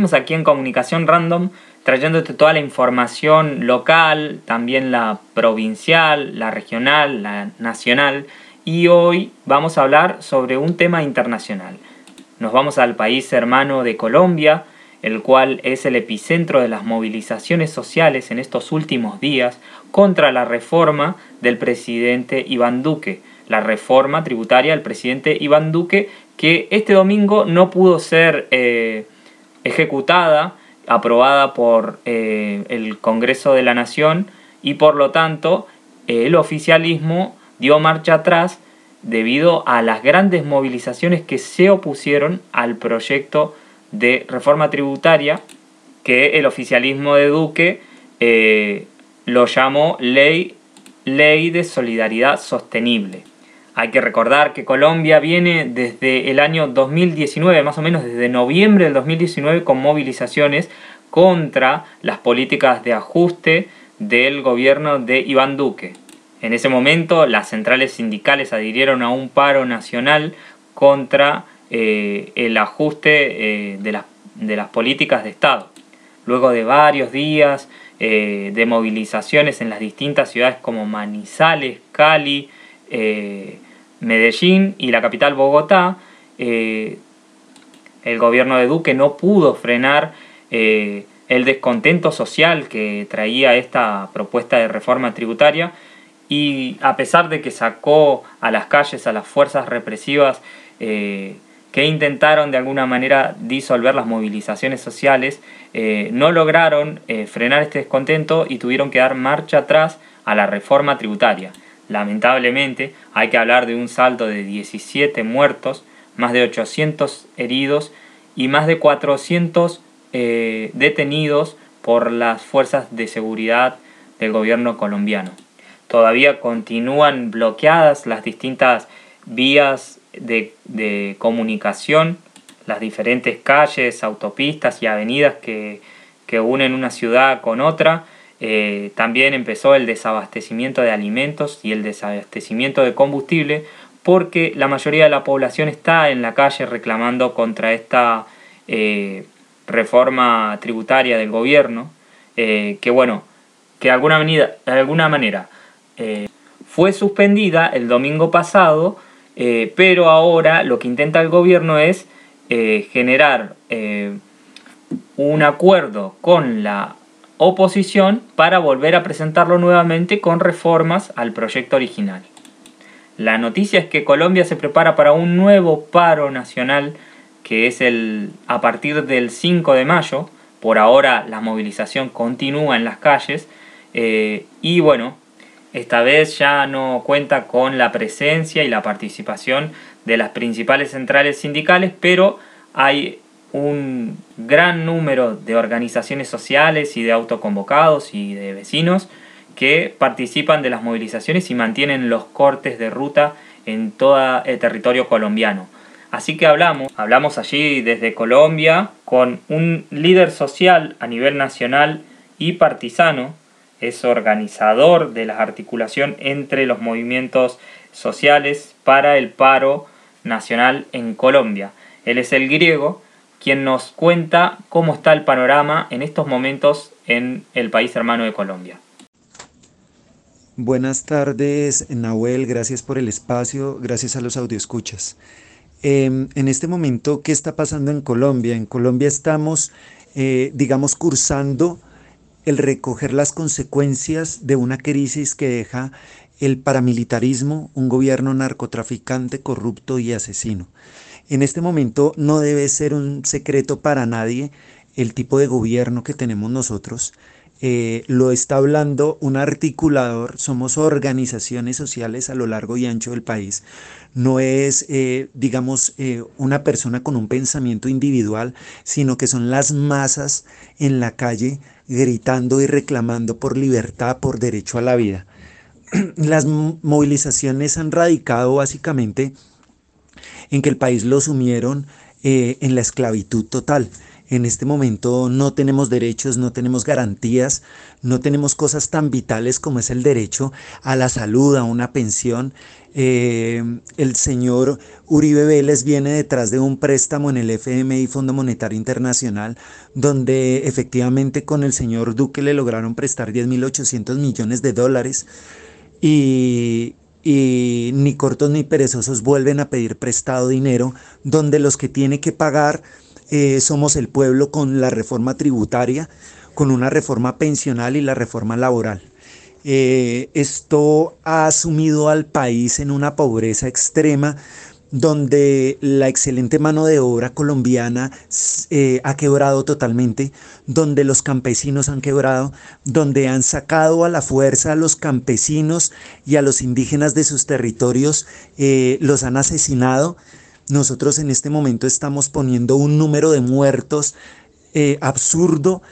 Aquí en Comunicación Random trayéndote toda la información local, también la provincial, la regional, la nacional y hoy vamos a hablar sobre un tema internacional. Nos vamos al país hermano de Colombia, el cual es el epicentro de las movilizaciones sociales en estos últimos días contra la reforma del presidente Iván Duque, la reforma tributaria del presidente Iván Duque que este domingo no pudo ser eh, ejecutada, aprobada por eh, el Congreso de la Nación y por lo tanto el oficialismo dio marcha atrás debido a las grandes movilizaciones que se opusieron al proyecto de reforma tributaria que el oficialismo de Duque eh, lo llamó ley, ley de solidaridad sostenible. Hay que recordar que Colombia viene desde el año 2019, más o menos desde noviembre del 2019, con movilizaciones contra las políticas de ajuste del gobierno de Iván Duque. En ese momento las centrales sindicales adhirieron a un paro nacional contra eh, el ajuste eh, de, las, de, las, políticas de Estado. Luego de varios días eh, de movilizaciones en las distintas ciudades como Manizales, Cali, Medellín y la capital Bogotá, el gobierno de Duque no pudo frenar el descontento social que traía esta propuesta de reforma tributaria y a pesar de que sacó a las calles a las fuerzas represivas que intentaron de alguna manera disolver las movilizaciones sociales, eh, no lograron eh, frenar este descontento y tuvieron que dar marcha atrás a la reforma tributaria. Lamentablemente hay que hablar de un saldo de 17 muertos, más de 800 heridos y más de 400 eh, detenidos por las fuerzas de seguridad del gobierno colombiano. Todavía continúan bloqueadas las distintas vías de, comunicación, las diferentes calles, autopistas y avenidas que, unen una ciudad con otra. Eh, también empezó el desabastecimiento de alimentos y el desabastecimiento de combustible porque la mayoría de la población está en la calle reclamando contra esta eh, reforma tributaria del gobierno, eh, que bueno, que de alguna, de alguna manera fue suspendida el domingo pasado pero ahora lo que intenta el gobierno es generar un acuerdo con la oposición para volver a presentarlo nuevamente con reformas al proyecto original. La noticia es que Colombia se prepara para un nuevo paro nacional que es el a partir del 5 de mayo. Por ahora la movilización continúa en las calles y bueno, esta vez ya no cuenta con la presencia y la participación de las principales centrales sindicales, pero hay un gran número de organizaciones sociales y de autoconvocados y de vecinos que participan de las movilizaciones y mantienen los cortes de ruta en todo el territorio colombiano. Así que hablamos, hablamos allí desde Colombia con un líder social a nivel nacional y partisano es organizador de la articulación entre los movimientos sociales para el paro nacional en Colombia. Él es el griego quien nos cuenta cómo está el panorama en estos momentos en el país hermano de Colombia. Buenas tardes, Nahuel, gracias por el espacio, gracias a los audioscuchas. Em, en este momento, ¿qué está pasando en Colombia? En Colombia estamos, eh, digamos, cursando el recoger las consecuencias de una crisis que deja el paramilitarismo, un gobierno narcotraficante, corrupto y asesino. En este momento no debe ser un secreto para nadie el tipo de gobierno que tenemos nosotros. Eh, lo está hablando un articulador, somos organizaciones sociales a lo largo y ancho del país. No es, eh, digamos, eh, una persona con un pensamiento individual, sino que son las masas en la calle gritando y reclamando por libertad, por derecho a la vida. Las movilizaciones han radicado básicamente en que el país lo sumieron en la esclavitud total En este momento no tenemos derechos, no tenemos garantías, no tenemos cosas tan vitales como es el derecho a la salud, a una pensión. Eh, el señor Uribe Vélez viene detrás de un préstamo en el FMI, Fondo Monetario Internacional, donde efectivamente con el señor Duque le lograron prestar 10.800 millones de dólares y, y ni cortos ni perezosos vuelven a pedir prestado dinero, donde los que tiene que pagar eh, somos el pueblo con la reforma tributaria, con una reforma pensional y la reforma laboral. Eh, esto ha asumido al país en una pobreza extrema donde la excelente mano de obra colombiana eh, ha quebrado totalmente, donde los campesinos han quebrado, donde han sacado a la fuerza a los campesinos y a los indígenas de sus territorios, los han asesinado, nosotros en este momento estamos poniendo un número de muertos eh, absurdo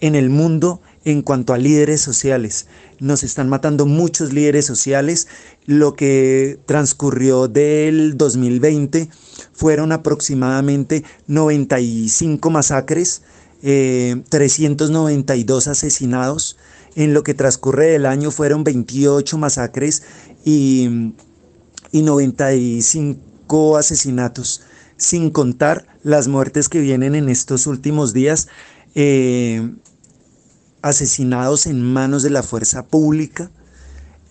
en el mundo en cuanto a líderes sociales. Nos están matando muchos líderes sociales. Lo que transcurrió del 2020 fueron aproximadamente 95 masacres, 392 eh, asesinados. En lo que transcurre del año fueron 28 masacres y, y 95 asesinatos, sin contar las muertes que vienen en estos últimos días, eh, asesinados en manos de la fuerza pública,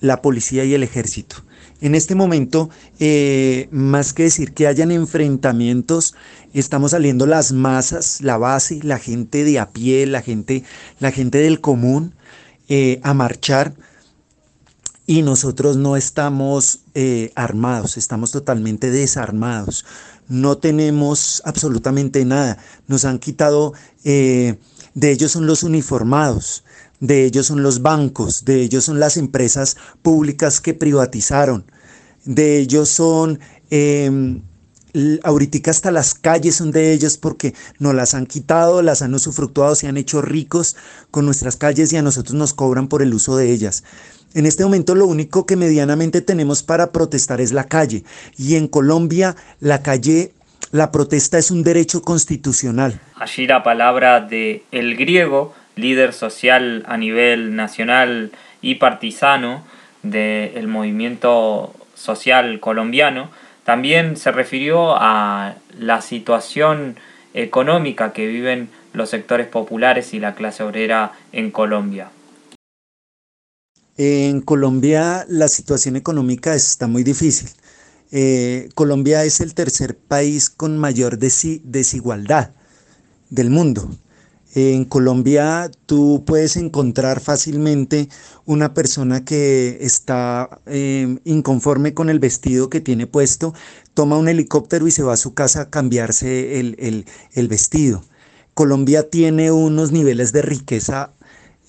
la policía y el ejército. En este momento, eh, más que decir que hayan enfrentamientos, estamos saliendo las masas, la base, la gente de a pie, la gente, la gente del común, eh, a marchar. Y nosotros no estamos eh, armados, estamos totalmente desarmados, no tenemos absolutamente nada, nos han quitado, de ellos son los uniformados, de ellos son los bancos, de ellos son las empresas públicas que privatizaron, de ellos son... Eh, ahorita hasta las calles son de ellos porque nos las han quitado, las han usufructuado, se han hecho ricos con nuestras calles y a nosotros nos cobran por el uso de ellas. En este momento lo único que medianamente tenemos para protestar es la calle. Y en Colombia la calle, la protesta es un derecho constitucional. Allí la palabra de el griego, líder social a nivel nacional y partisano del movimiento social colombiano, también se refirió a la situación económica que viven los sectores populares y la clase obrera en Colombia. En Colombia la situación económica está muy difícil. Eh, Colombia es el tercer país con mayor desigualdad del mundo. En Colombia tú puedes encontrar fácilmente una persona que está em, inconforme con el vestido que tiene puesto, toma un helicóptero y se va a su casa a cambiarse el vestido. Colombia tiene unos niveles de riqueza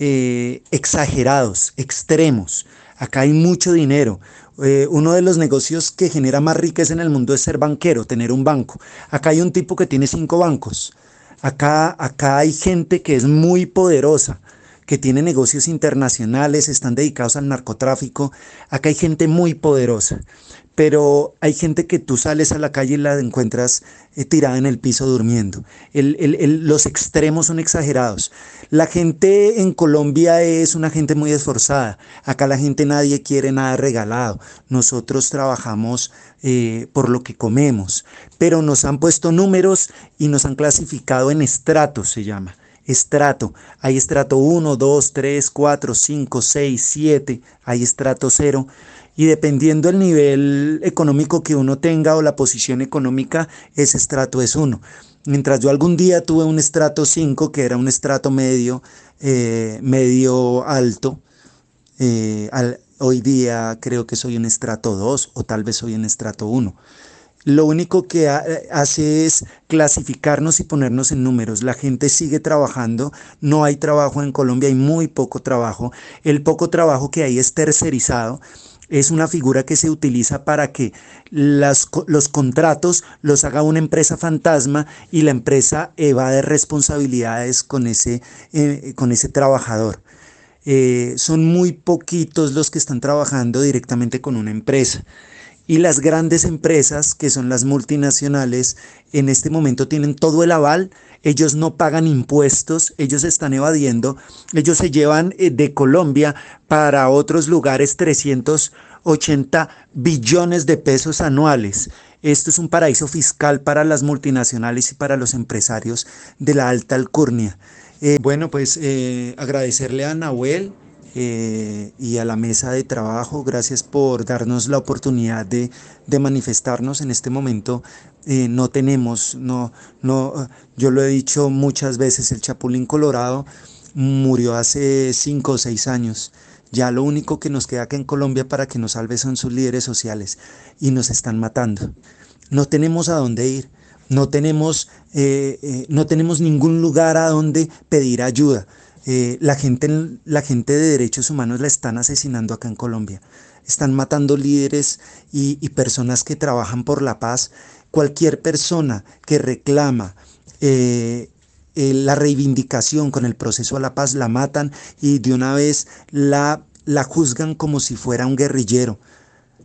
eh, exagerados, extremos. Acá hay mucho dinero. Eh, uno de los negocios que genera más riqueza en el mundo es ser banquero, tener un banco. Acá hay un tipo que tiene cinco bancos. Acá, acá hay gente que es muy poderosa, que tiene negocios internacionales, están dedicados al narcotráfico. Acá hay gente muy poderosa pero hay gente que tú sales a la calle y la encuentras eh, tirada en el piso durmiendo. los extremos son exagerados. La gente en Colombia es una gente muy esforzada. Acá la gente nadie quiere nada regalado. Nosotros trabajamos eh, por lo que comemos, pero nos han puesto números y nos han clasificado en estratos, se llama estrato. Hay estrato 1, 2, 3, 4, 5, 6, 7, hay estrato 0 y dependiendo del nivel económico que uno tenga o la posición económica, ese estrato es uno. Mientras yo algún día tuve un estrato 5, que era un estrato medio, eh, medio alto, eh, hoy día creo que soy un estrato 2 o tal vez soy un estrato 1. Lo único que hace es clasificarnos y ponernos en números. La gente sigue trabajando, no hay trabajo en Colombia, hay muy poco trabajo. El poco trabajo que hay es tercerizado es una figura que se utiliza para que los contratos los haga una empresa fantasma y la empresa evade responsabilidades con ese, eh, con ese trabajador. Eh, son muy poquitos los que están trabajando directamente con una empresa. Y las grandes empresas, que son las multinacionales, en este momento tienen todo el aval, ellos no pagan impuestos, ellos están evadiendo, ellos se llevan eh, de Colombia para otros lugares 380 billones de pesos anuales. Esto es un paraíso fiscal para las multinacionales y para los empresarios de la alta alcurnia. Eh, bueno, pues eh, agradecerle a Nahuel eh, y a la mesa de trabajo. Gracias por darnos la oportunidad de, manifestarnos en este momento. Eh, no tenemos, no, no, yo lo he dicho muchas veces, el Chapulín Colorado murió hace cinco o seis años. Ya lo único que nos queda acá en Colombia para que nos salve son sus líderes sociales y nos están matando. No tenemos a dónde ir, no tenemos, eh, no tenemos ningún lugar a donde pedir ayuda. Eh, la, gente, la gente de derechos humanos la están asesinando acá en Colombia. Están matando líderes y, personas que trabajan por la paz. Cualquier persona que reclama eh, eh, la reivindicación con el proceso a la paz la matan y de una vez la, la juzgan como si fuera un guerrillero.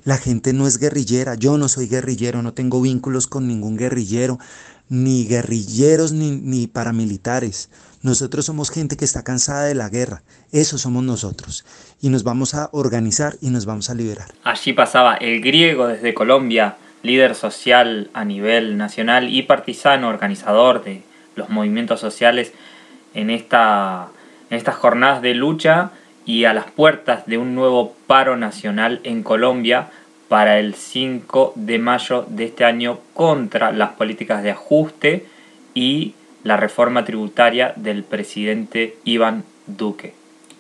La gente no es guerrillera, yo no soy guerrillero, no tengo vínculos con ningún guerrillero, ni guerrilleros ni, ni paramilitares. Nosotros somos gente que está cansada de la guerra. Eso somos nosotros. Y nos vamos a organizar y nos vamos a liberar. Allí pasaba el griego desde Colombia, líder social a nivel nacional y partisano, organizador de los movimientos sociales en, en estas jornadas de lucha y a las puertas de un nuevo paro nacional en Colombia para el 5 de mayo de este año contra las políticas de ajuste y la reforma tributaria del presidente Iván Duque.